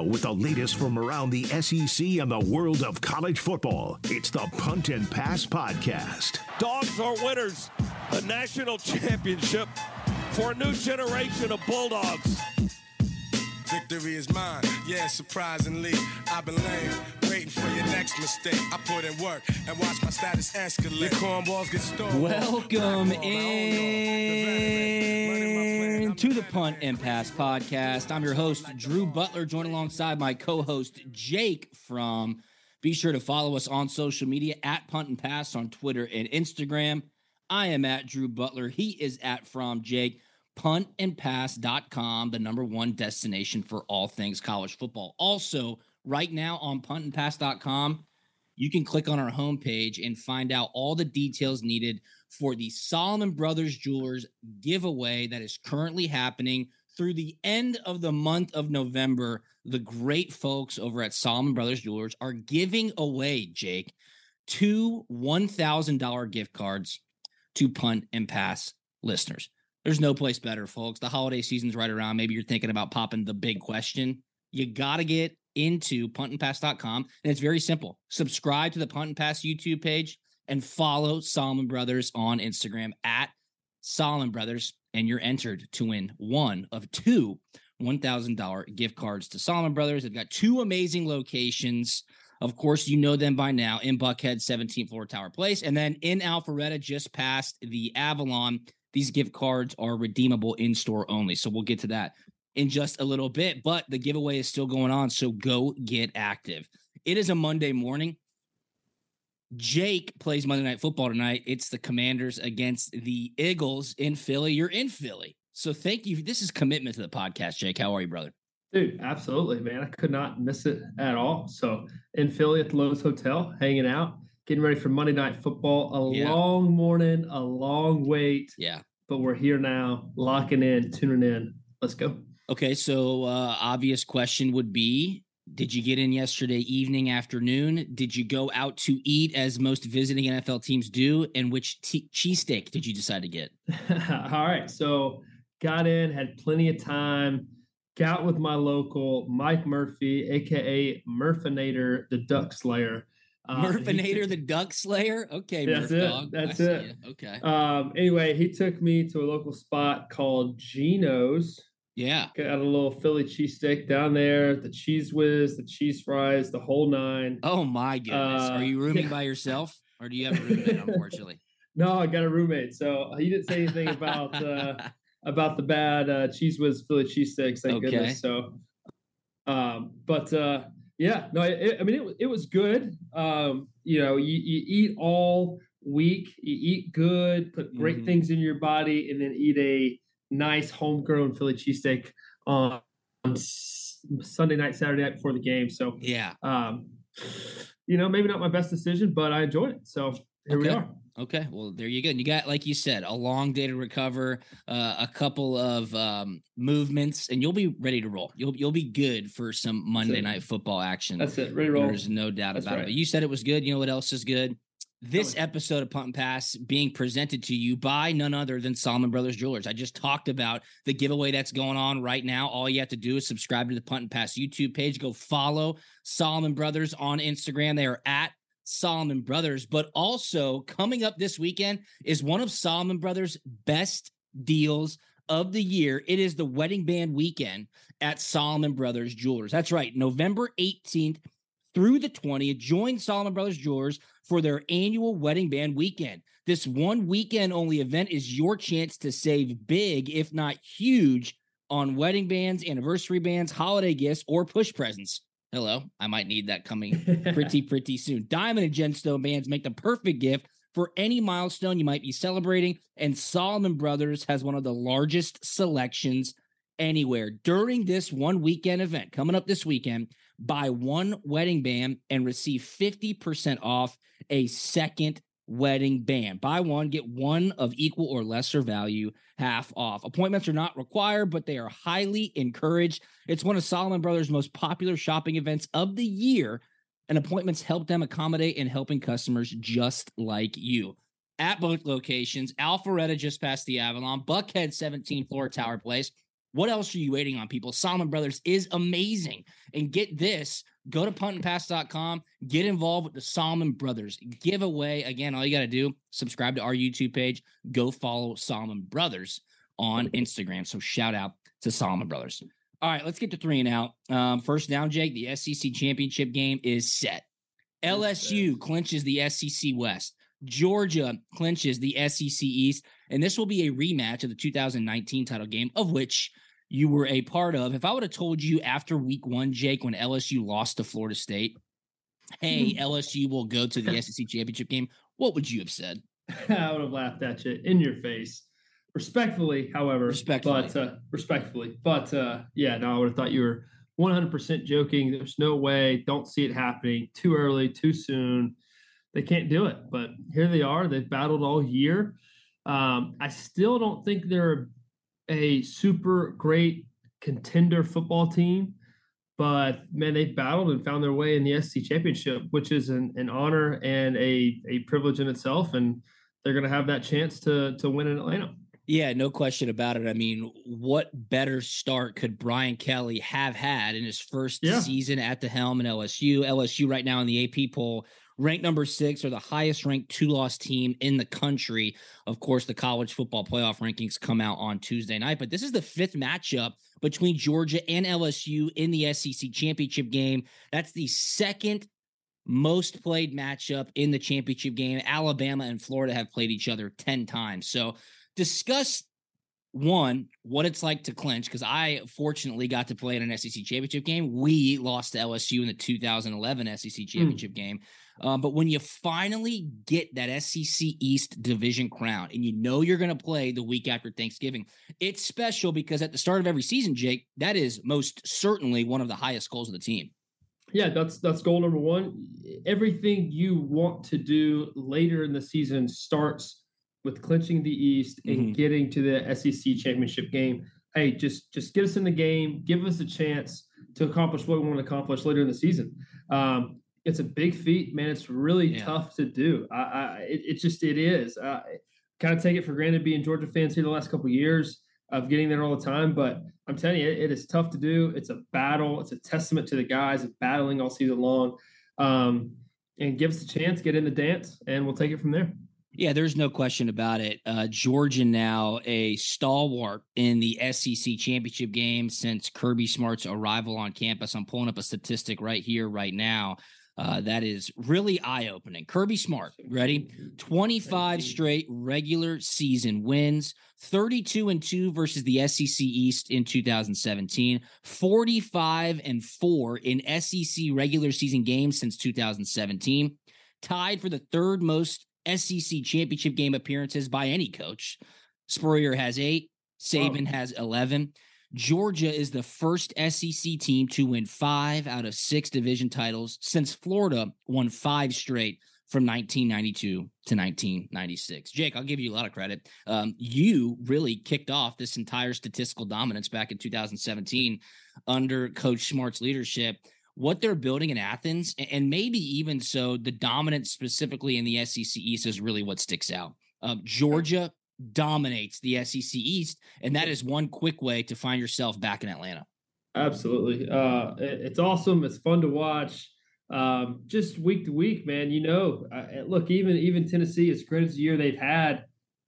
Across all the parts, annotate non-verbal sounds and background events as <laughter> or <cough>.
Now, with the latest from around the SEC and the world of college football, it's the Punt and Pass Podcast. Dogs are winners. A national championship for a new generation of Bulldogs. Victory is mine, yeah, surprisingly. I've been lame, waiting for your next mistake. I put in work and watch my status escalate. Your cornballs get stolen. Welcome in to the Punt and Pass podcast. I'm your host, Drew Butler, joined alongside my co host, Jake Fromm. Be sure to follow us on social media at Punt and Pass on Twitter and Instagram. I am at Drew Butler. He is at From Jake. Puntandpass.com, the number one destination for all things college football. Also, right now on puntandpass.com, you can click on our homepage and find out all the details needed for the Solomon Brothers Jewelers giveaway that is currently happening through the end of the month of November. The great folks over at Solomon Brothers Jewelers are giving away, Jake, two $1,000 gift cards to Punt and Pass listeners. There's no place better, folks. The holiday season's right around. Maybe you're thinking about popping the big question. You got to get into puntandpass.com. And it's very simple. Subscribe to the Punt and Pass YouTube page and follow Solomon Brothers on Instagram at Solomon Brothers. And you're entered to win one of two $1,000 gift cards to Solomon Brothers. They've got two amazing locations. Of course, you know them by now in Buckhead, 17th floor Tower Place. And then in Alpharetta, just past the Avalon, these gift cards are redeemable in store only. So we'll get to that in just a little bit, but the giveaway is still going on. So go get active. It is a Monday morning. Jake plays Monday Night Football tonight. It's the Commanders against the Eagles in Philly. You're in Philly. So thank you. This is commitment to the podcast, Jake. How are you, brother? Dude, absolutely, man. I could not miss it at all. So in Philly at the Loews Hotel, hanging out, getting ready for Monday Night Football. A Yeah. long morning, a long wait, Yeah. but we're here now, locking in, tuning in. Let's go. Okay. So uh obvious question would be did you get in yesterday evening, afternoon? Did you go out to eat as most visiting NFL teams do? And which t- cheesesteak did you decide to get? <laughs> all right. So got in, had plenty of time. Got with my local Mike Murphy, aka Murfinator, the Duck Slayer. Uh, he Murfinator, took- the Duck Slayer. Okay, That's Murph it. dog. That's I it. Okay. Um, anyway, he took me to a local spot called Geno's. Yeah. Got a little Philly cheesesteak down there, the Cheez Whiz, the cheese fries, the whole nine. Oh my goodness. Uh, Are you rooming yeah. by yourself? Or do you have a <laughs> roommate, unfortunately? No, I got a roommate, so he didn't say anything about uh, <laughs> about the bad uh, Cheez Whiz Philly cheesesteaks. Thank Okay. goodness. So, um, but uh, yeah, no, it, I mean it, it was good. Um, you know, you, you eat all week, you eat good, put great Mhm. things in your body, and then eat a nice homegrown Philly cheesesteak on, on Sunday night, Saturday night before the game. So, yeah. um, you know, maybe not my best decision, but I enjoyed it. So here we are. Okay, well there you go. And you got, like you said, a long day to recover, uh, a couple of um, movements, and you'll be ready to roll. You'll you'll be good for some Monday night football action. That's it. Ready to roll. There's no doubt That's about it. But you said it was good. You know what else is good? This episode of Punt and Pass being presented to you by none other than Solomon Brothers Jewelers. I just talked about the giveaway that's going on right now. All you have to do is subscribe to the Punt and Pass YouTube page. Go follow Solomon Brothers on Instagram. They are at Solomon Brothers. But also coming up this weekend is one of Solomon Brothers' best deals of the year. It is the wedding band weekend at Solomon Brothers Jewelers. That's right, November 18th through the 20th. Join Solomon Brothers Jewelers for their annual wedding band weekend. This one weekend only event is your chance to save big, if not huge, on wedding bands, anniversary bands, holiday gifts, or push presents. Hello, I might need that coming <laughs> pretty, pretty soon. Diamond and gemstone bands make the perfect gift for any milestone you might be celebrating. And Solomon Brothers has one of the largest selections anywhere. During this one weekend event coming up this weekend, buy one wedding band and receive 50% off a second wedding band. Buy one, get one of equal or lesser value, half off. Appointments are not required, but they are highly encouraged. It's one of Solomon Brothers' most popular shopping events of the year, and appointments help them accommodate and helping customers just like you. At both locations, Alpharetta just past the Avalon, Buckhead 17 floor Tower Place. What else are you waiting on, people? Solomon Brothers is amazing. And get this go to puntandpass.com, get involved with the Solomon Brothers giveaway. Again, all you got to do, subscribe to our YouTube page, go follow Solomon Brothers on Instagram. So shout out to Solomon Brothers. All right, let's get to three and out. Um, first down, Jake, the SEC championship game is set. LSU clinches the SEC West. Georgia clinches the SEC East. And this will be a rematch of the 2019 title game, of which you were a part of. If I would have told you after week one, Jake, when LSU lost to Florida State, hey, LSU will go to the <laughs> SEC championship game, what would you have said? <laughs> I would have laughed at you in your face. Respectfully, however. Respectfully. But uh, respectfully. But uh, yeah, no, I would have thought you were 100% joking. There's no way. Don't see it happening. Too early, too soon. They can't do it. But here they are. They've battled all year. Um, I still don't think they're a super great contender football team, but man, they've battled and found their way in the SC championship, which is an, an honor and a, a privilege in itself. And they're going to have that chance to, to win in Atlanta. Yeah, no question about it. I mean, what better start could Brian Kelly have had in his first yeah. season at the helm in LSU? LSU right now in the AP poll ranked number six or the highest ranked two loss team in the country. Of course, the college football playoff rankings come out on Tuesday night, but this is the fifth matchup between Georgia and LSU in the SEC championship game. That's the second most played matchup in the championship game. Alabama and Florida have played each other 10 times. So, discuss one, what it's like to clinch, because I fortunately got to play in an SEC championship game. We lost to LSU in the 2011 SEC hmm. championship mm. game. Um, but when you finally get that SEC East division crown and you know you're going to play the week after Thanksgiving, it's special because at the start of every season, Jake, that is most certainly one of the highest goals of the team. Yeah, that's that's goal number one. Everything you want to do later in the season starts with clinching the East and mm-hmm. getting to the SEC championship game. Hey, just just get us in the game, give us a chance to accomplish what we want to accomplish later in the season. Um, it's a big feat, man. It's really yeah. tough to do. I, I it, it, just it is. I kind of take it for granted being Georgia fans here the last couple of years of getting there all the time, but I'm telling you, it, it is tough to do. It's a battle. It's a testament to the guys of battling all season long. Um, and give us a chance, get in the dance, and we'll take it from there. Yeah, there's no question about it. Uh, Georgia now a stalwart in the SEC championship game since Kirby Smart's arrival on campus. I'm pulling up a statistic right here, right now. Uh, that is really eye opening. Kirby Smart, ready? 25 straight regular season wins, 32 and 2 versus the SEC East in 2017, 45 and 4 in SEC regular season games since 2017, tied for the third most SEC championship game appearances by any coach. Spurrier has eight, Saban has 11. Georgia is the first SEC team to win five out of six division titles since Florida won five straight from 1992 to 1996. Jake, I'll give you a lot of credit. Um, you really kicked off this entire statistical dominance back in 2017 under Coach Smart's leadership what they're building in Athens, and maybe even so, the dominance specifically in the SEC East is really what sticks out. Um, Georgia dominates the SEC East, and that is one quick way to find yourself back in Atlanta. Absolutely, uh, it's awesome. It's fun to watch. Um, just week to week, man. You know, uh, look, even even Tennessee, as great as the year they've had,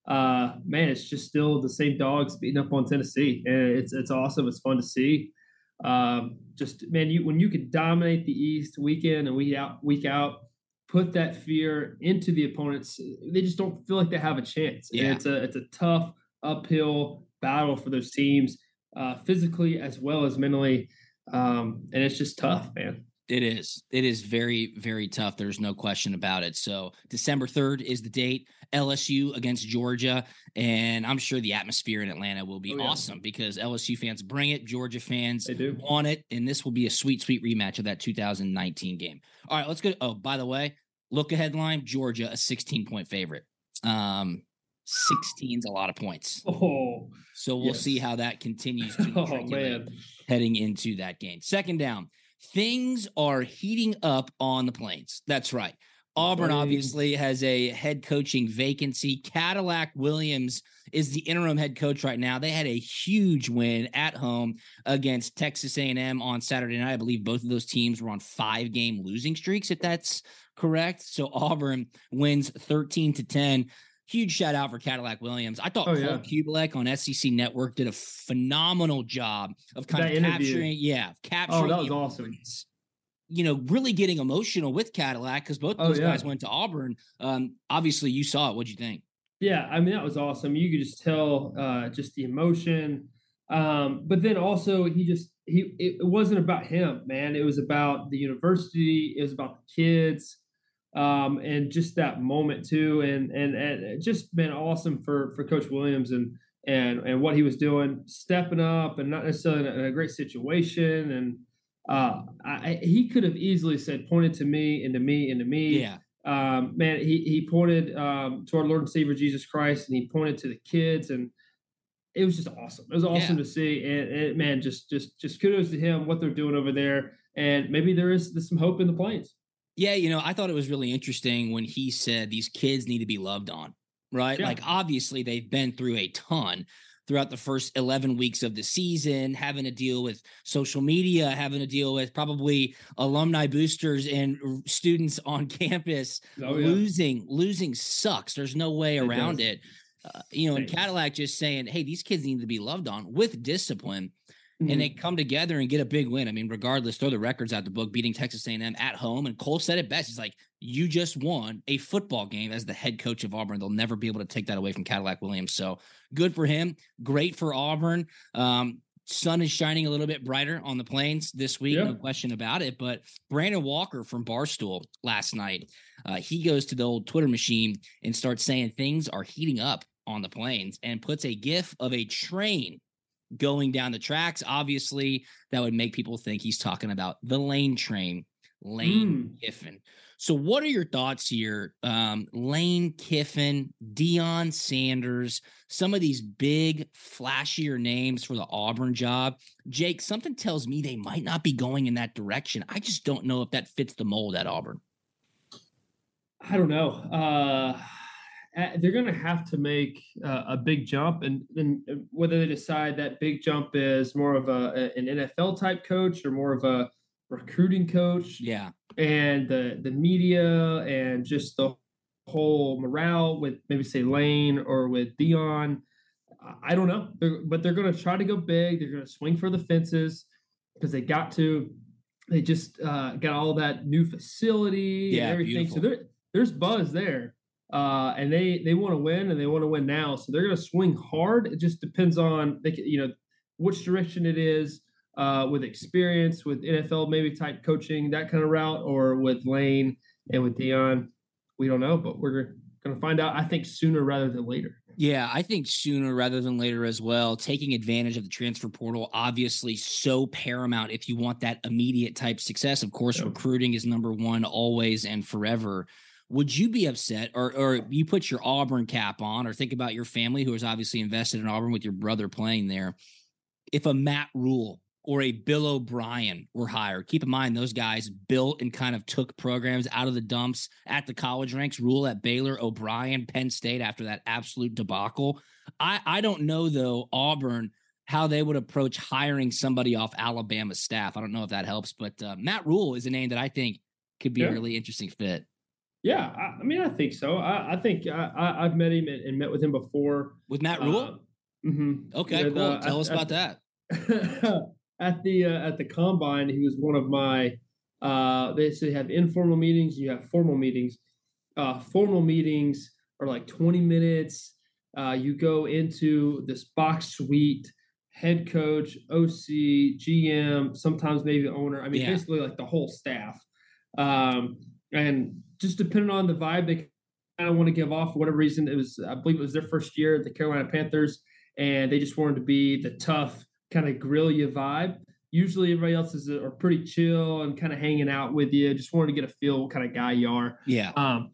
uh, man, it's just still the same dogs beating up on Tennessee, and it's it's awesome. It's fun to see. Um, just man, you when you can dominate the East week in and week out, week out, put that fear into the opponents. They just don't feel like they have a chance. Yeah. And it's a it's a tough uphill battle for those teams, uh, physically as well as mentally, um, and it's just tough, man. It is. It is very, very tough. There's no question about it. So December 3rd is the date. LSU against Georgia. And I'm sure the atmosphere in Atlanta will be oh, yeah. awesome because LSU fans bring it. Georgia fans they do. want it. And this will be a sweet, sweet rematch of that 2019 game. All right, let's go. Oh, by the way, look ahead line Georgia, a 16 point favorite. Um, 16's a lot of points. <laughs> Oh, so we'll yes. see how that continues <laughs> to oh, man. heading into that game. Second down, things are heating up on the plains. That's right. Auburn obviously has a head coaching vacancy. Cadillac Williams is the interim head coach right now. They had a huge win at home against Texas A&M on Saturday night. I believe both of those teams were on five game losing streaks, if that's correct. So Auburn wins 13 to 10 huge shout out for Cadillac Williams. I thought oh, Cole yeah. Cubelic on SEC Network did a phenomenal job of kind that of interview. capturing, yeah, capturing. Oh, that was awesome. You know, really getting emotional with Cadillac because both oh, those yeah. guys went to Auburn. Um, obviously, you saw it. What'd you think? Yeah, I mean that was awesome. You could just tell uh, just the emotion. Um, but then also he just he it wasn't about him, man. It was about the university. It was about the kids um, and just that moment too, and and and just been awesome for for Coach Williams and and and what he was doing, stepping up, and not necessarily in a, great situation. And uh, I, he could have easily said, pointed to me and to me and to me. Yeah. Um, man, he he pointed um, to our Lord and Savior Jesus Christ, and he pointed to the kids, and it was just awesome. It was awesome yeah. to see, and, and, man, just just just kudos to him, what they're doing over there, and maybe there is some hope in the plains. Yeah, you know, I thought it was really interesting when he said these kids need to be loved on, right? Yeah. Like, obviously, they've been through a ton throughout the first 11 weeks of the season, having to deal with social media, having to deal with probably alumni boosters and students on <laughs> campus oh, yeah. losing. Losing sucks. There's no way it around does. it. Uh, you know, and Cadillac just saying, hey, these kids need to be loved on with discipline mm-hmm. and they come together and get a big win. I mean, regardless, throw the records out the book, beating Texas A&M at home. And Cole said it best. He's like, "You just won a football game as the head coach of Auburn. They'll never be able to take that away from Cadillac Williams. So good for him. Great for Auburn. Um, sun is shining a little bit brighter on the plains this week, yeah. no question about it. But Brandon Walker from Barstool last night, uh, he goes to the old Twitter machine and starts saying things are heating up on the plains and puts a gif of a train going down the tracks. Obviously, that would make people think he's talking about the lane train, Lane mm. Kiffin. So, what are your thoughts here? Um, Lane Kiffin, Deion Sanders, some of these big, flashier names for the Auburn job. Jake, something tells me they might not be going in that direction. I just don't know if that fits the mold at Auburn. I don't know. Uh, they're going to have to make uh, a big jump, and then uh, whether they decide that big jump is more of a, an NFL type coach or more of a recruiting coach, yeah, and the the media and just the whole morale with maybe say Lane or with Deion, I don't know, they're, but they're going to try to go big. They're going to swing for the fences because they got to. They just uh, got all that new facility yeah, and everything, beautiful. so there, there's buzz there uh, and they they want to win and they want to win now. So they're going to swing hard. It just depends on they can, you know which direction it is uh, with experience, with NFL maybe type coaching that kind of route, or with Lane and with Deion. We don't know, but we're going to find out. I think sooner rather than later. Yeah, I think sooner rather than later as well. Taking advantage of the transfer portal, obviously, so paramount if you want that immediate type success. Of course, yeah. recruiting is number one always and forever would you be upset or or you put your Auburn cap on or think about your family who is obviously invested in Auburn with your brother playing there if a Matt Rhule or a Bill O'Brien were hired. Keep in mind those guys built and kind of took programs out of the dumps at the college ranks. Rhule at Baylor, O'Brien, Penn State after that absolute debacle. I I don't know though Auburn how they would approach hiring somebody off Alabama staff. I don't know if that helps, but uh, Matt Rhule is a name that I think could be yeah. a really interesting fit. Yeah, I, I mean, I think so. I, I think I, have met him and, and, met with him before with Matt Rhule. Uh, mm-hmm. Okay, cool. Uh, Tell at, us about at, that. <laughs> at the uh, at the combine, he was one of my. Uh, they say have informal meetings. You have formal meetings. Uh, formal meetings are like twenty minutes. Uh, you go into this box suite head coach, OC, GM, sometimes maybe owner. I mean, yeah. basically like the whole staff. Um, and just depending on the vibe they kind of want to give off for whatever reason. It was, I believe it was their first year at the Carolina Panthers, and they just wanted to be the tough kind of grill you vibe. Usually everybody else is are pretty chill and kind of hanging out with you. Just wanted to get a feel what kind of guy you are. Yeah. Um,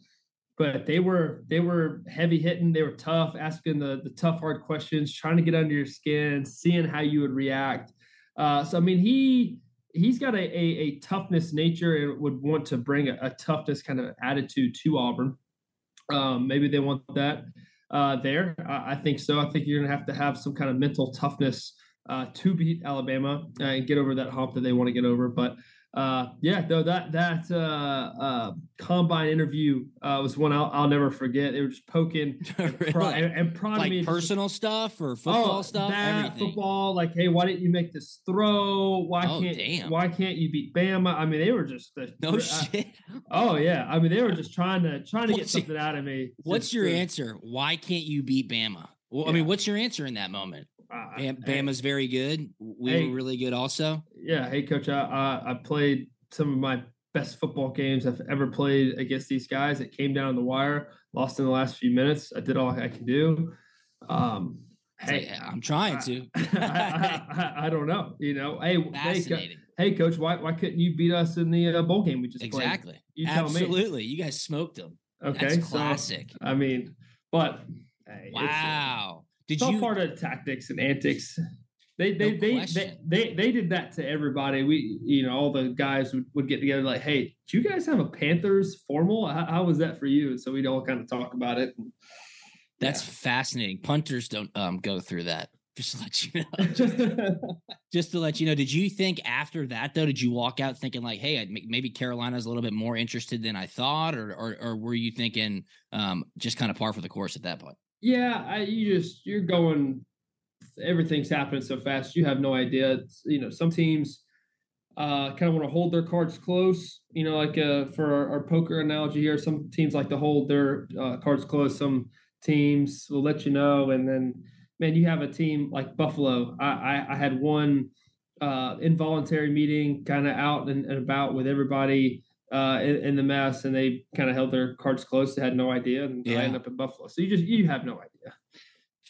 but they were they were heavy hitting. They were tough, asking the the tough hard questions, trying to get under your skin, seeing how you would react. Uh, so I mean, he he's got a, a, a, toughness nature and would want to bring a, a toughness kind of attitude to Auburn. Um, maybe they want that uh, there. I, I, think so. I think you're going to have to have some kind of mental toughness uh, to beat Alabama and get over that hump that they want to get over. But uh, yeah, though that that uh, uh, combine interview uh, was one I'll, I'll never forget. They were just poking <laughs> really? pro- and, and prodding like me personal just, stuff or football oh, stuff. That, everything. football, like, hey, why didn't you make this throw? Why oh, can't damn. why can't you beat Bama? I mean, they were just uh, no shit. oh yeah, I mean, they were just trying to trying to what's get something out of me. What's your to, answer? Why can't you beat Bama? Well, yeah. I mean, what's your answer in that moment? Uh, Bama's hey, very good. We hey, were really good also. Yeah. Hey, coach, I, I, I played some of my best football games I've ever played against these guys. It came down the wire, lost in the last few minutes. I did all I can do. Um, hey, I'm trying to. <laughs> I, I, I, don't know. You know, hey, hey, hey, coach, why why couldn't you beat us in the uh, bowl game we just exactly? Played? You tell Absolutely, me. you guys smoked them. Okay, That's classic. So, I mean, but hey, wow. Did it's you part of tactics and antics? They they, no they, they, they they did that to everybody. We you know all the guys would, would get together like, hey, do you guys have a Panthers formal? How, how was that for you? And so we'd all kind of talk about it. That's yeah. fascinating. Punters don't um go through that. <laughs> Just to let you know. <laughs> just to let you know. Did you think after that though? Did you walk out thinking like, hey, maybe Carolina's a little bit more interested than I thought, or or, or were you thinking um just kind of par for the course at that point? Yeah, I, you just you're going. Everything's happening so fast. You have no idea. It's, you know, some teams uh, kind of want to hold their cards close. You know, like uh, for our, our, poker analogy here, some teams like to hold their uh, cards close. Some teams will let you know, and then man, you have a team like Buffalo. I I, I had one uh, involuntary meeting, kind of out and, and, about with everybody uh, in, in, the mess, and they kind of held their cards close. They had no idea, and yeah. I ended up in Buffalo. So you just you have no idea.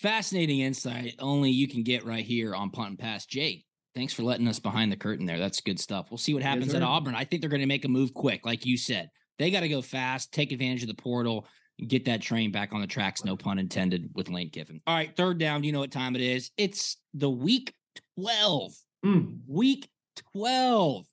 Fascinating insight, only you can get right here on Punt and Pass. Jake, thanks for letting us behind the curtain there. That's good stuff. We'll see what happens yes, at Auburn. I think they're going to make a move quick, like you said. They got to go fast, take advantage of the portal, get that train back on the tracks. No pun intended with Lane Kiffin. All right, third down. You know what time it is? It's the week twelve. Mm. Week twelve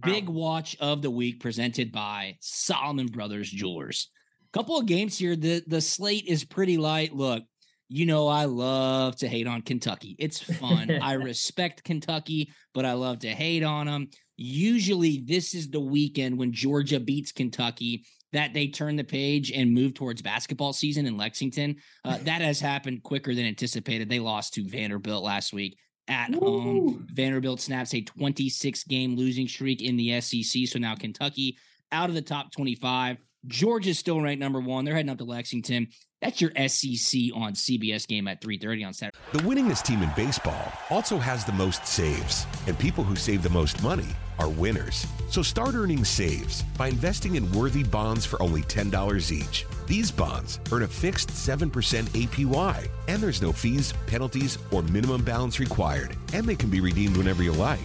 Big watch of the week presented by Solomon Brothers Jewelers. Couple of games here. The the slate is pretty light. Look, you know I love to hate on Kentucky. It's fun. I <laughs> respect Kentucky, but I love to hate on them. Usually, this is the weekend when Georgia beats Kentucky that they turn the page and move towards basketball season in Lexington. Uh, <laughs> that has happened quicker than anticipated. They lost to Vanderbilt last week at Woo. home. Vanderbilt snaps a 26 game losing streak in the SEC. So now Kentucky out of the top 25. Georgia's still ranked number one. They're heading up to Lexington. That's your SEC on CBS game at 3:30 on Saturday. The winningest team in baseball also has the most saves, and people who save the most money are winners. So start earning saves by investing in worthy bonds for only $10 each. These bonds earn a fixed 7% APY, and there's no fees, penalties, or minimum balance required, and they can be redeemed whenever you like.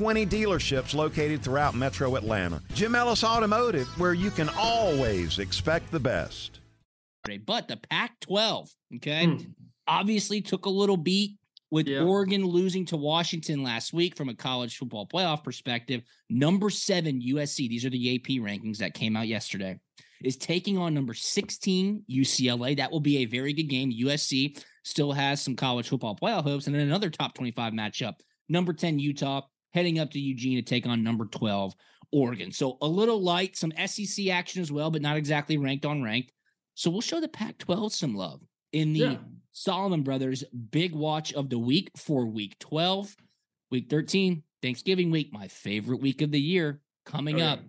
dealerships located throughout metro Atlanta. Jim Ellis Automotive, where you can always expect the best. But the Pac 12, okay, mm. obviously took a little beat with yeah. Oregon losing to Washington last week from a college football playoff perspective. Number seven, USC, these are the AP rankings that came out yesterday, is taking on number 16, UCLA. That will be a very good game. USC still has some college football playoff hopes, and then another top 25 matchup. Number 10, Utah, heading up to Eugene to take on number 12, Oregon. So a little light, some SEC action as well, but not exactly ranked on ranked. So we'll show the Pac 12 some love in the yeah. Solomon Brothers big watch of the week for week 12, week 13, Thanksgiving week, my favorite week of the year, coming oh, up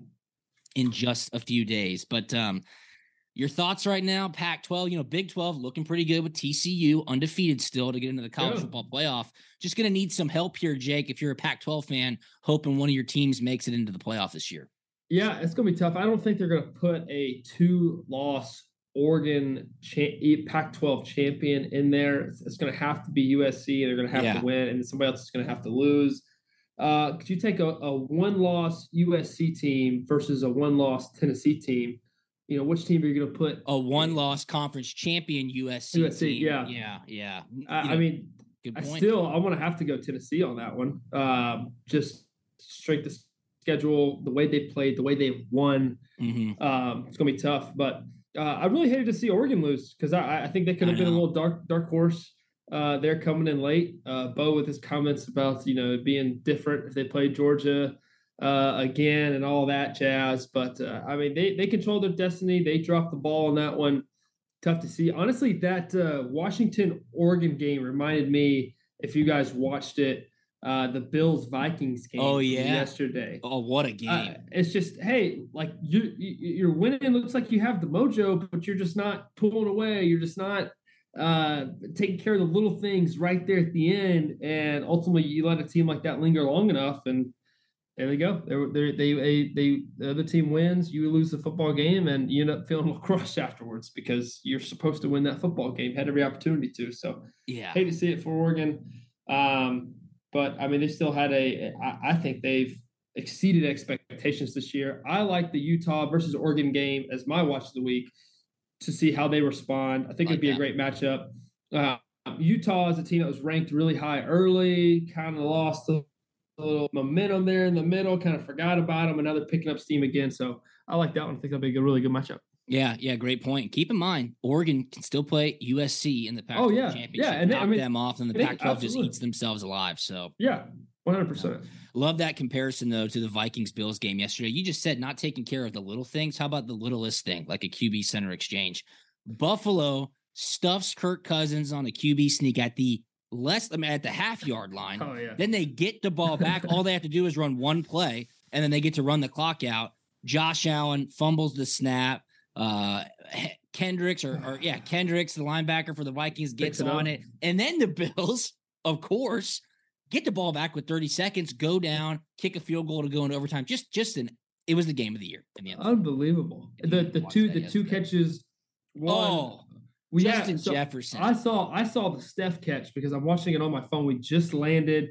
in just a few days. But um, your thoughts right now, Pac 12, you know, Big 12 looking pretty good with TCU, undefeated still to get into the college yeah. football playoff. Just going to need some help here, Jake, if you're a Pac 12 fan, hoping one of your teams makes it into the playoff this year. Yeah, it's going to be tough. I don't think they're going to put a two loss Oregon cha- Pac-12 champion in there. It's, it's going to have to be USC. They're going to have yeah. to win, and somebody else is going to have to lose. Uh, could you take a, a one-loss USC team versus a one-loss Tennessee team? You know, which team are you going to put? A one-loss conference champion USC. USC, team. yeah, yeah, yeah. I, know, I mean, I still I want to have to go Tennessee on that one. Um, just straight the schedule, the way they played, the way they won. Mm-hmm. Um, it's going to be tough, but uh, I really hated to see Oregon lose because I, I, think they could have been a little dark dark horse. Uh, they're coming in late. Uh, Bo with his comments about you know being different if they played Georgia uh, again and all that jazz. But uh, I mean they they controlled their destiny. They dropped the ball on that one. Tough to see. Honestly, that uh, Washington Oregon game reminded me if you guys watched it uh, the Bills Vikings game. Oh yeah, yesterday. Oh, what a uh, game! Uh, it's just hey, like you you're winning. It looks like you have the mojo, but you're just not pulling away. You're just not uh, taking care of the little things right there at the end. And ultimately, you let a team like that linger long enough, and there they go. They they they they the other team wins. You lose the football game, and you end up feeling <laughs> crushed afterwards because you're supposed to win that football game. Had every opportunity to. So yeah, hate to see it for Oregon. Um, but I mean, they still had a. I, I think they've exceeded expectations this year. I like the Utah versus Oregon game as my watch of the week to see how they respond. I think like it'd be that. a great matchup. Uh, Utah is a team that was ranked really high early, kind of lost a little momentum there in the middle, kind of forgot about them, and now they're picking up steam again. So I like that one. I think that'll be a really good matchup. Yeah, yeah, great point. Keep in mind, Oregon can still play USC in the Pac-12 oh, yeah. championship. Yeah, and knock I mean, them off, and the Pac-12 just eats themselves alive. So yeah, one hundred percent. Love that comparison though to the Vikings Bills game yesterday. You just said not taking care of the little things. How about the littlest thing, like a QB center exchange? Buffalo stuffs Kirk Cousins on a QB sneak at the less I mean, at the half <laughs> yard line. Oh, yeah. Then they get the ball back. <laughs> All they have to do is run one play, and then they get to run the clock out. Josh Allen fumbles the snap uh Kendricks or, or yeah, Kendricks, the linebacker for the Vikings, gets it on it. And then the <laughs> Bills, of course, get the ball back with 30 seconds, go down, kick a field goal to go into overtime. Just just an it was the game of the year the. Unbelievable. The the two the two catches one oh, we Justin so Jefferson. I saw I saw the Steph catch because I'm watching it on my phone. We just landed.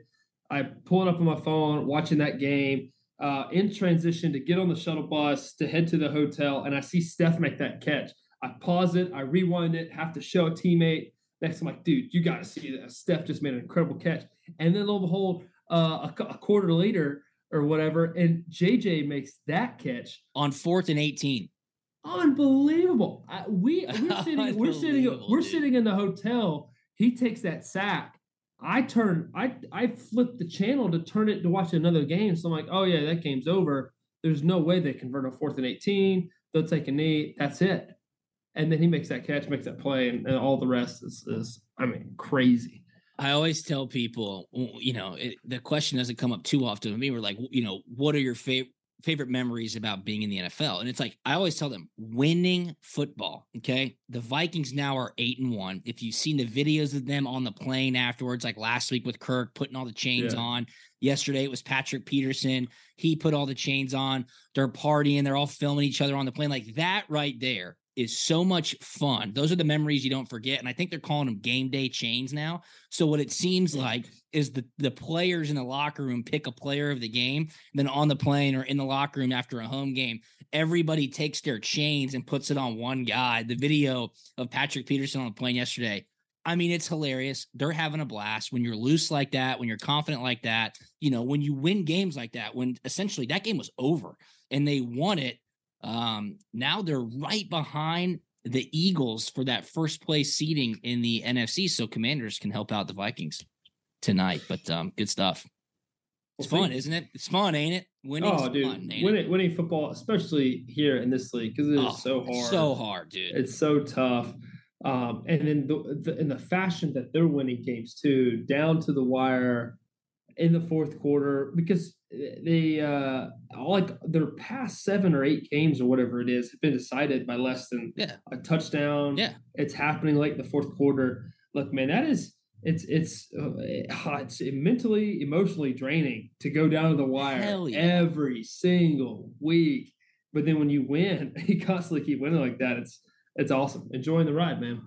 I pulled it up on my phone, watching that game uh, in transition to get on the shuttle bus to head to the hotel, and I see Steph make that catch. I pause it, I rewind it, have to show a teammate. Next, I'm like, dude, you got to see that. Steph just made an incredible catch. And then lo and behold, uh, a, a quarter later or whatever, and JJ makes that catch on fourth and 18. Unbelievable. I, we we're <laughs> sitting we're sitting we're dude. sitting in the hotel. He takes that sack. I turn I I flip the channel to turn it to watch another game. So I'm like, oh yeah, that game's over. There's no way they convert a fourth and 18. They'll take a knee. That's it. And then he makes that catch, makes that play, and, and all the rest is, is I mean, crazy. I always tell people, you know, it, the question doesn't come up too often with me. We're like, you know, what are your favorite favorite memories about being in the NFL? And it's like I always tell them, winning football. Okay, the Vikings now are eight and one. If you've seen the videos of them on the plane afterwards, like last week with Kirk putting all the chains Yeah. on. Yesterday it was Patrick Peterson. He put all the chains on. They're partying. They're all filming each other on the plane. Like that right there is so much fun. Those are the memories you don't forget. And I think they're calling them game day chains now. So what it seems like is the the players in the locker room pick a player of the game, then on the plane or in the locker room after a home game, everybody takes their chains and puts it on one guy. The video of Patrick Peterson on the plane yesterday. I mean, it's hilarious. They're having a blast when you're loose like that, when you're confident like that. You know, when you win games like that, when essentially that game was over and they won it. Um, now they're right behind the Eagles for that first place seating in the NFC, so Commanders can help out the Vikings tonight. But um, good stuff. It's Well, fun, isn't it? It's fun, ain't it? Winning's oh, dude, fun, ain't it? winning, winning football, especially here in this league, because it is Oh, so hard. So hard, dude. It's so tough. Um, and then the, the in the fashion that they're winning games too, down to the wire in the fourth quarter, because they uh like their past seven or eight games or whatever it is have been decided by less than Yeah. a touchdown. Yeah. It's happening late in the fourth quarter. Look, man, that is it's it's uh, it's mentally emotionally draining to go down to the wire yeah. every single week. But then when you win, you <laughs> constantly keep winning like that. It's it's awesome. Enjoying the ride, man.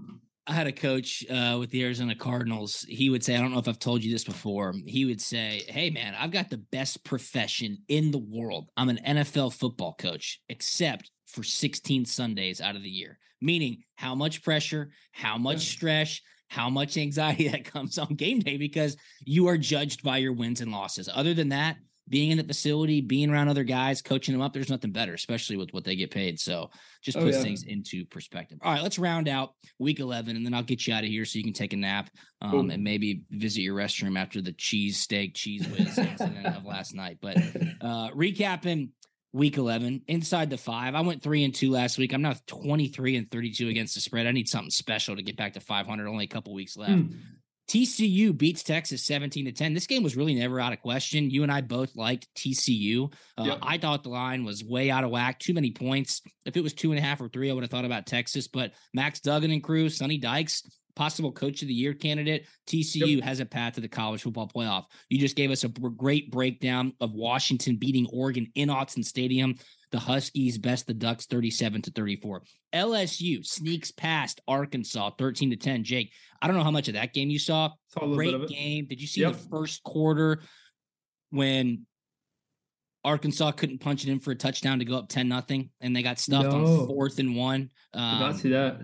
I had a coach uh, with the Arizona Cardinals. He would say, I don't know if I've told you this before. He would say, Hey, man, I've got the best profession in the world. I'm an NFL football coach, except for 16 Sundays out of the year, meaning how much pressure, how much stress, how much anxiety <laughs> that comes on game day because you are judged by your wins and losses. Other than that, being in the facility, being around other guys, coaching them up, there's nothing better, especially with what they get paid. So just Oh, puts yeah. things into perspective. All right, let's round out week 11 and then I'll get you out of here so you can take a nap um, Cool. and maybe visit your restroom after the cheese steak, Cheez Whiz <laughs> incident of last night. But uh, recapping week 11 inside the five, I went three and two last week. I'm now 23 and 32 against the spread. I need something special to get back to 500. Only a couple weeks left. Hmm. TCU beats Texas 17 to 10. This game was really never out of question. You and I both liked TCU. Uh, Yep. I thought the line was way out of whack, too many points. If it was two and a half or three, I would have thought about Texas. But Max Duggan and crew, Sonny Dykes, possible coach of the year candidate. TCU has a path to the college football playoff. You just gave us a great breakdown of Washington beating Oregon in Autzen Stadium. The Huskies best the Ducks 37 to 34. LSU sneaks past Arkansas 13 to 10. Jake, I don't know how much of that game you saw. Saw a little bit Great game. Did you see Yep. the first quarter when Arkansas couldn't punch it in for a touchdown to go up 10 nothing and they got stuffed No. on fourth and one? Did not Um, see that.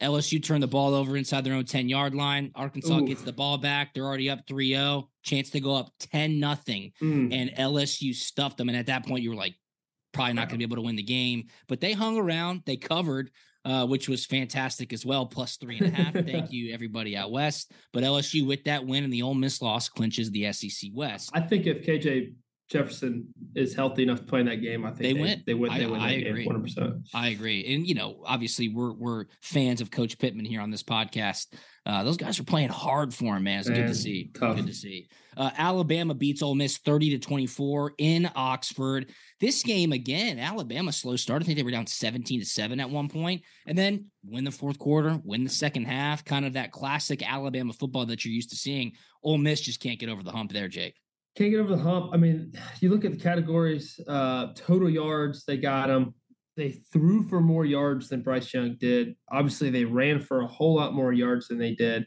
LSU turned the ball over inside their own 10 yard line. Arkansas Oof. gets the ball back. They're already up 3 0. Chance to go up 10 nothing. Mm. And LSU stuffed them. And at that point, you were like, probably not going to be able to win the game. But they hung around. They covered, uh, which was fantastic as well. Plus three and a half. <laughs> Thank you, everybody out west. But LSU, with that win and the Ole Miss loss, clinches the SEC West. I think if KJ Jefferson is healthy enough to play in that game, I think They they, win. They win. I- They win I agree. One hundred percent. I agree. And you know, obviously we're we're fans of Coach Pittman here on this podcast. Uh, those guys are playing hard for him, man. It's good to see. tough. Good to see. Uh, Alabama beats Ole Miss 30 to 24 in Oxford. This game again, Alabama slow start. I think they were down 17 to 7 at one point, and then win the fourth quarter, win the second half, kind of that classic Alabama football that you're used to seeing. Ole Miss just can't get over the hump there, Jake. Can't get over the hump. I mean, you look at the categories, uh, total yards, they got them. They threw for more yards than Bryce Young did. Obviously, they ran for a whole lot more yards than they did.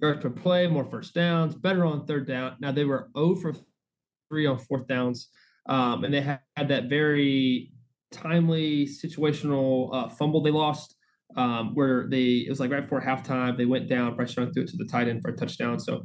Yards per play, more first downs, better on third down. Now they were 0 for 3 on fourth downs. Um, and they had, had that very timely situational uh, fumble they lost um, where they it was like right before halftime they went down. Bryce Young threw it to the tight end for a touchdown. So,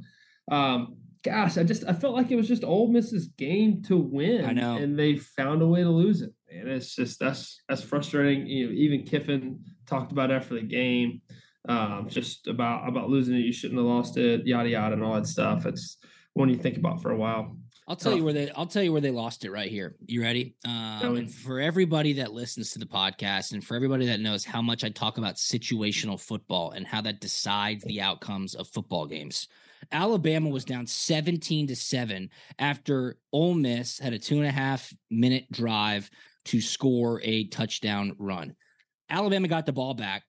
um, gosh, I just I felt like it was just Ole Miss's game to win. I know. and they found a way to lose it. and it's just that's that's frustrating. You know, even Kiffin talked about after the game, um, just about about losing it. You shouldn't have lost it, yada yada, and all that stuff. It's one you think about for a while. I'll tell you where they I'll tell you where they lost it right here. You ready? Um, and for everybody that listens to the podcast and for everybody that knows how much I talk about situational football and how that decides the outcomes of football games. Alabama was down 17 to 7 after Ole Miss had a two and a half minute drive to score a touchdown run. Alabama got the ball back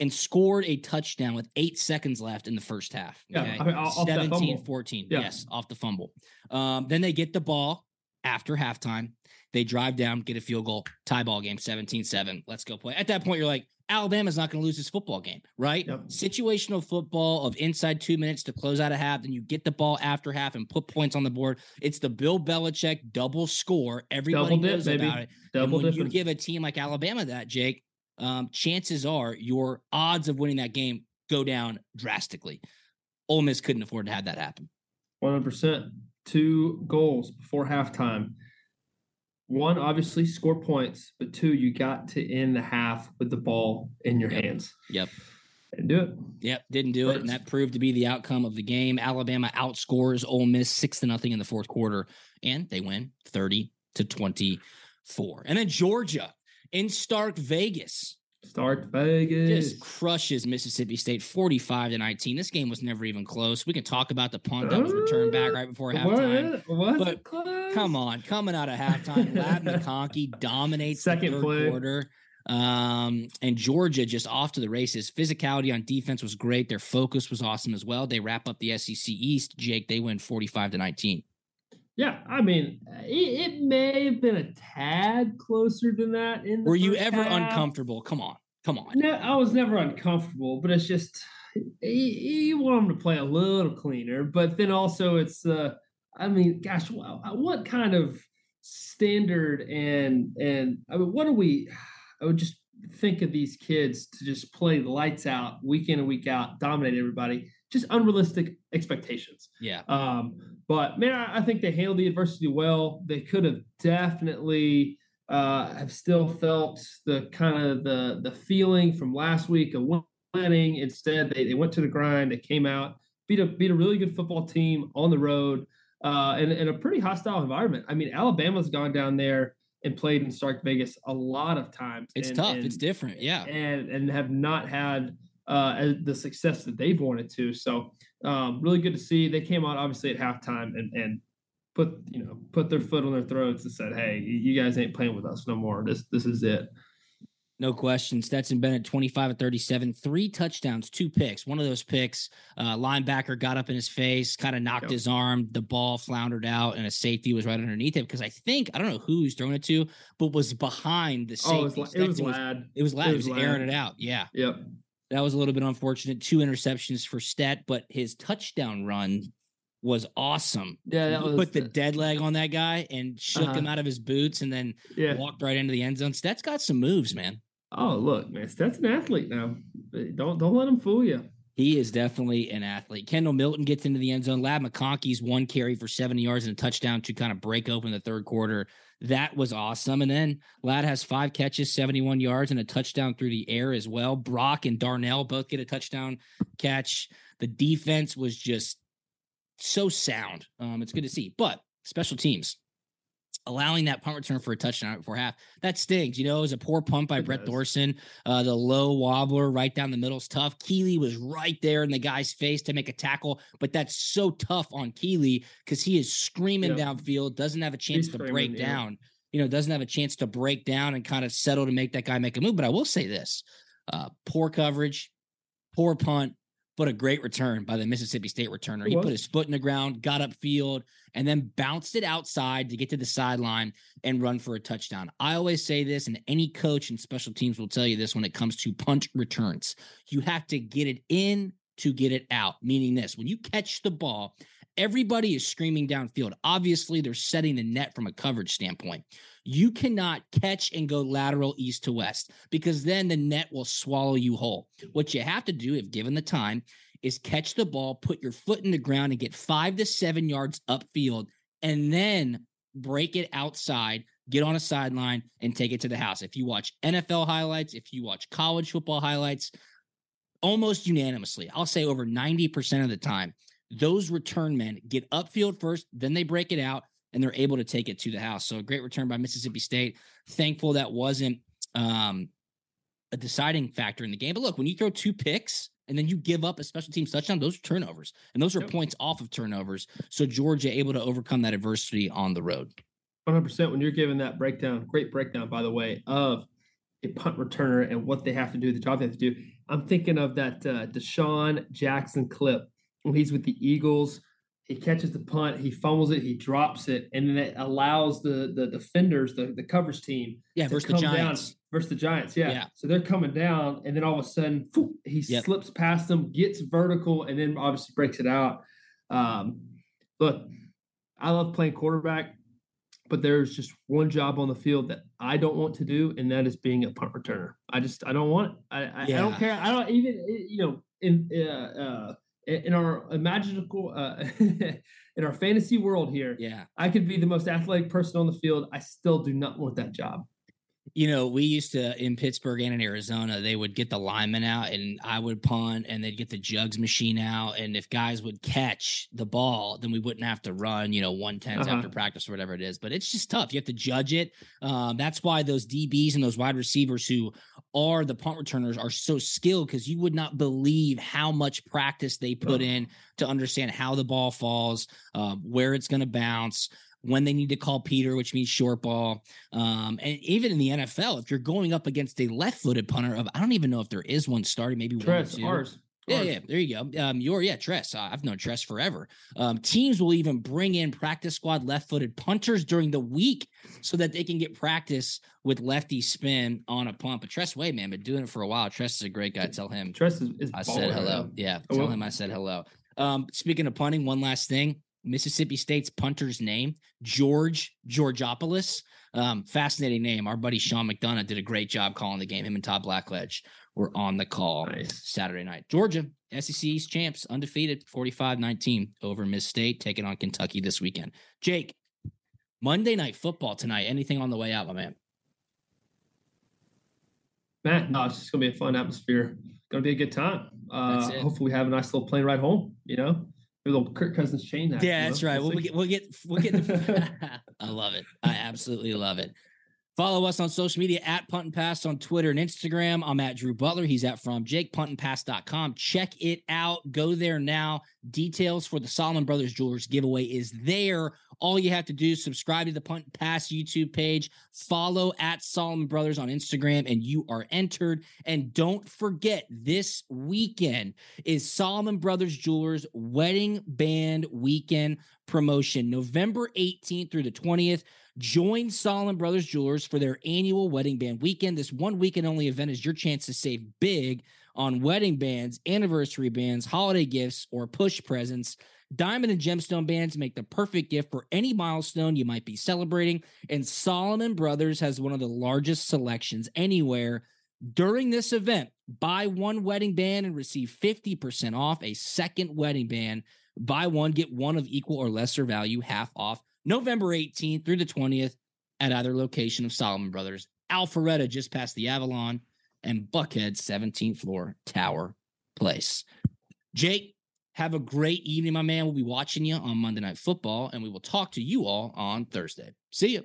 and scored a touchdown with eight seconds left in the first half. Okay? Yeah, I mean, off 17 14. Yeah. Yes, off the fumble. Um, then they get the ball after halftime. They drive down, get a field goal, tie ball game 17 7. Let's go play. At that point, you're like, Alabama's not going to lose this football game, right? Yep. Situational football of inside two minutes to close out a half. Then you get the ball after half and put points on the board. It's the Bill Belichick double score. Everybody Double dip, knows baby. about it. and Double when you give a team like Alabama that, Jake, um, chances are your odds of winning that game go down drastically. Ole Miss couldn't afford to have that happen. One hundred percent. Two goals before halftime. One, obviously, score points, but two, you got to end the half with the ball in your Yep. hands Yep. and do it. Yep, didn't do it, and that proved to be the outcome of the game. Alabama outscores Ole Miss six to nothing in the fourth quarter, and they win thirty to twenty four. And then Georgia in Stark Vegas Start Vegas. just crushes Mississippi State forty five to nineteen. This game was never even close. We can talk about the punt that was returned back right before halftime. What? But close? Come on, coming out of halftime, <laughs> Ladd McConkey dominates Second the play. quarter. Um, and Georgia just off to the races. Physicality on defense was great. Their focus was awesome as well. They wrap up the SEC East. Jake, they win 45 to 19. Yeah, I mean, eh, it, it may have been a tad closer than that. In the Were you ever half. uncomfortable? Come on. Come on. No, I was never uncomfortable, but it's just you, you want them to play a little cleaner. But then also, it's uh, I mean, gosh, what, uh, what kind of standard and and I mean, what do we? I would just think of these kids to just play the lights out week in and week out, dominate everybody. Just unrealistic expectations. Yeah. Um, but man, I, I think they handled the adversity well. They could have definitely uh, have still felt the kind of the the feeling from last week of winning. Instead, they, they went to the grind. They came out, beat a beat a really good football team on the road, uh, in, in a pretty hostile environment. I mean, Alabama's gone down there and played in Stark Vegas a lot of times. It's and- tough. and- it's different. Yeah. and and have not had uh, the success that they've wanted to. So um, really good to see. They came out obviously at halftime and and put you know put their foot on their throats and said, "Hey, you guys ain't playing with us no more. This this is it." No question. Stetson Bennett, 25 and 37, three touchdowns, two picks. One of those picks, uh, linebacker got up in his face, kind of knocked Yep. his arm. The ball floundered out, and a safety was right underneath it. Because I think, I don't know who he was throwing it to, but was behind the safety. Oh, it was, it was Stetson Ladd. It was loud. It was was airing it out. Yeah. Yep. That was a little bit unfortunate. Two interceptions for Stet, but his touchdown run was awesome. Yeah, that he was put the dead leg on that guy and shook Uh-huh. him out of his boots and then Yeah. walked right into the end zone. Stet's got some moves, man. Oh, look, man, that's an athlete now. Don't don't let him fool you. He is definitely an athlete. Kendall Milton gets into the end zone. Ladd McConkey's one carry for 70 yards and a touchdown to kind of break open the third quarter. That was awesome. And then Ladd has five catches, 71 yards, and a touchdown through the air as well. Brock and Darnell both get a touchdown catch. The defense was just so sound. Um, it's good to see. But special teams allowing that punt return for a touchdown before half that stings. You know, it was a poor punt by It Brett does. Thorson. Uh, the low wobbler right down the middle is tough. Keeley was right there in the guy's face to make a tackle, but that's so tough on Keeley because he is screaming Yeah. downfield, doesn't have a chance He's to break yeah. down. You know, doesn't have a chance to break down and kind of settle to make that guy make a move. But I will say this: uh, poor coverage, poor punt, but a great return by the Mississippi State returner. He put his foot in the ground, got upfield, and then bounced it outside to get to the sideline and run for a touchdown. I always say this, and any coach in special teams will tell you this when it comes to punt returns. You have to get it in to get it out, meaning this when you catch the ball, everybody is screaming downfield. Obviously, they're setting the net from a coverage standpoint. You cannot catch and go lateral east to west because then the net will swallow you whole. What you have to do, if given the time, is catch the ball, put your foot in the ground, and get five to seven yards upfield, and then break it outside. get on a sideline and take it to the house. If you watch NFL highlights, if you watch college football highlights, almost unanimously, I'll say over 90% of the time, those return men get upfield first, then they break it out and they're able to take it to the house. So a great return by Mississippi State. Thankful that wasn't um, a deciding factor in the game. But look, when you throw two picks and then you give up a special teams touchdown, those are turnovers, and those are yep. points off of turnovers. So Georgia able to overcome that adversity on the road. 100% when you're giving that breakdown, great breakdown, by the way, of a punt returner and what they have to do, the job they have to do. I'm thinking of that uh, DeSean Jackson clip he's with the Eagles. He catches the punt, he fumbles it, he drops it, and then it allows the the defenders, the, the coverage team, yeah, versus the Giants. Down, versus the Giants, yeah. yeah. So they're coming down, and then all of a sudden, he yep. slips past them, gets vertical, and then obviously breaks it out. Um, look, I love playing quarterback, but there's just one job on the field that I don't want to do, and that is being a punt returner. I just I don't want it. I I, yeah. I don't care. I don't even you know in uh, uh in our imaginative uh, <laughs> in our fantasy world here, yeah, I could be the most athletic person on the field. I still do not want that job you know, we used to in Pittsburgh and in Arizona, they would get the linemen out and I would punt and they'd get the jugs machine out. And if guys would catch the ball, then we wouldn't have to run, you know, one tens uh-huh. after practice or whatever it is. But it's just tough. You have to judge it. Um, that's why those DBs and those wide receivers who are the punt returners are so skilled because you would not believe how much practice they put in to understand how the ball falls, um, where it's going to bounce when they need to call Peter, which means short ball. Um, and even in the NFL, if you're going up against a left-footed punter of, I don't even know if there is one starting, maybe Tress, one ours. Yeah, yeah, there you go. Um, your yeah, Tress. Uh, I've known Tress forever. Um, teams will even bring in practice squad left-footed punters during the week so that they can get practice with lefty spin on a pump. But Tress Way, man, been doing it for a while. Tress is a great guy. Tell him. Tress is. is I said hello. Yeah, oh, tell him I said hello. Um, speaking of punting, one last thing. Mississippi State's punter's name, George Georgopoulos. Um, fascinating name. Our buddy Sean McDonough did a great job calling the game. Him and Todd Blackledge were on the call nice. Saturday night. Georgia, SEC East champs, undefeated, 45 19 over Miss State, taking on Kentucky this weekend. Jake, Monday night football tonight. Anything on the way out, my man? Matt, no, it's just gonna be a fun atmosphere. Gonna be a good time. Uh, hopefully, we have a nice little plane ride home. You know, little Kirk Cousins chain. That, yeah, that's right. We'll, we'll, get we'll get we'll get. The, <laughs> <laughs> I love it. I absolutely love it. Follow us on social media at Punt and Pass on Twitter and Instagram. I'm at Drew Butler. He's at from JakePuntandPass.com. Check it out. Go there now. Details for the Solomon Brothers Jewelers giveaway is there. All you have to do is subscribe to the Punt and Pass YouTube page, follow at Solomon Brothers on Instagram, and you are entered. And don't forget, this weekend is Solomon Brothers Jewelers Wedding Band Weekend promotion, November 18th through the 20th. Join Solomon Brothers Jewelers for their annual wedding band weekend. This one weekend only event is your chance to save big on wedding bands, anniversary bands, holiday gifts, or push presents. Diamond and gemstone bands make the perfect gift for any milestone you might be celebrating. And Solomon Brothers has one of the largest selections anywhere. During this event, buy one wedding band and receive 50% off a second wedding band. Buy one, get one of equal or lesser value, half off. November 18th through the 20th at either location of Solomon Brothers, Alpharetta just past the Avalon, and Buckhead 17th floor Tower Place. Jake, have a great evening, my man. We'll be watching you on Monday Night Football, and we will talk to you all on Thursday. See you.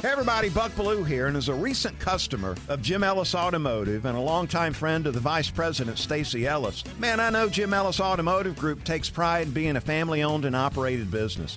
Hey everybody, Buck Belue here, and as a recent customer of Jim Ellis Automotive and a longtime friend of the Vice President Stacy Ellis, man, I know Jim Ellis Automotive Group takes pride in being a family-owned and operated business.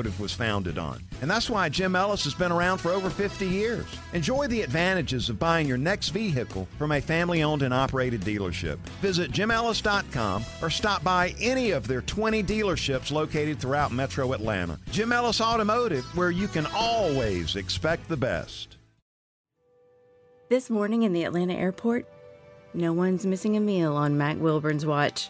was founded on. And that's why Jim Ellis has been around for over 50 years. Enjoy the advantages of buying your next vehicle from a family owned and operated dealership. Visit jimellis.com or stop by any of their 20 dealerships located throughout metro Atlanta. Jim Ellis Automotive, where you can always expect the best. This morning in the Atlanta airport, no one's missing a meal on Mac Wilburn's watch.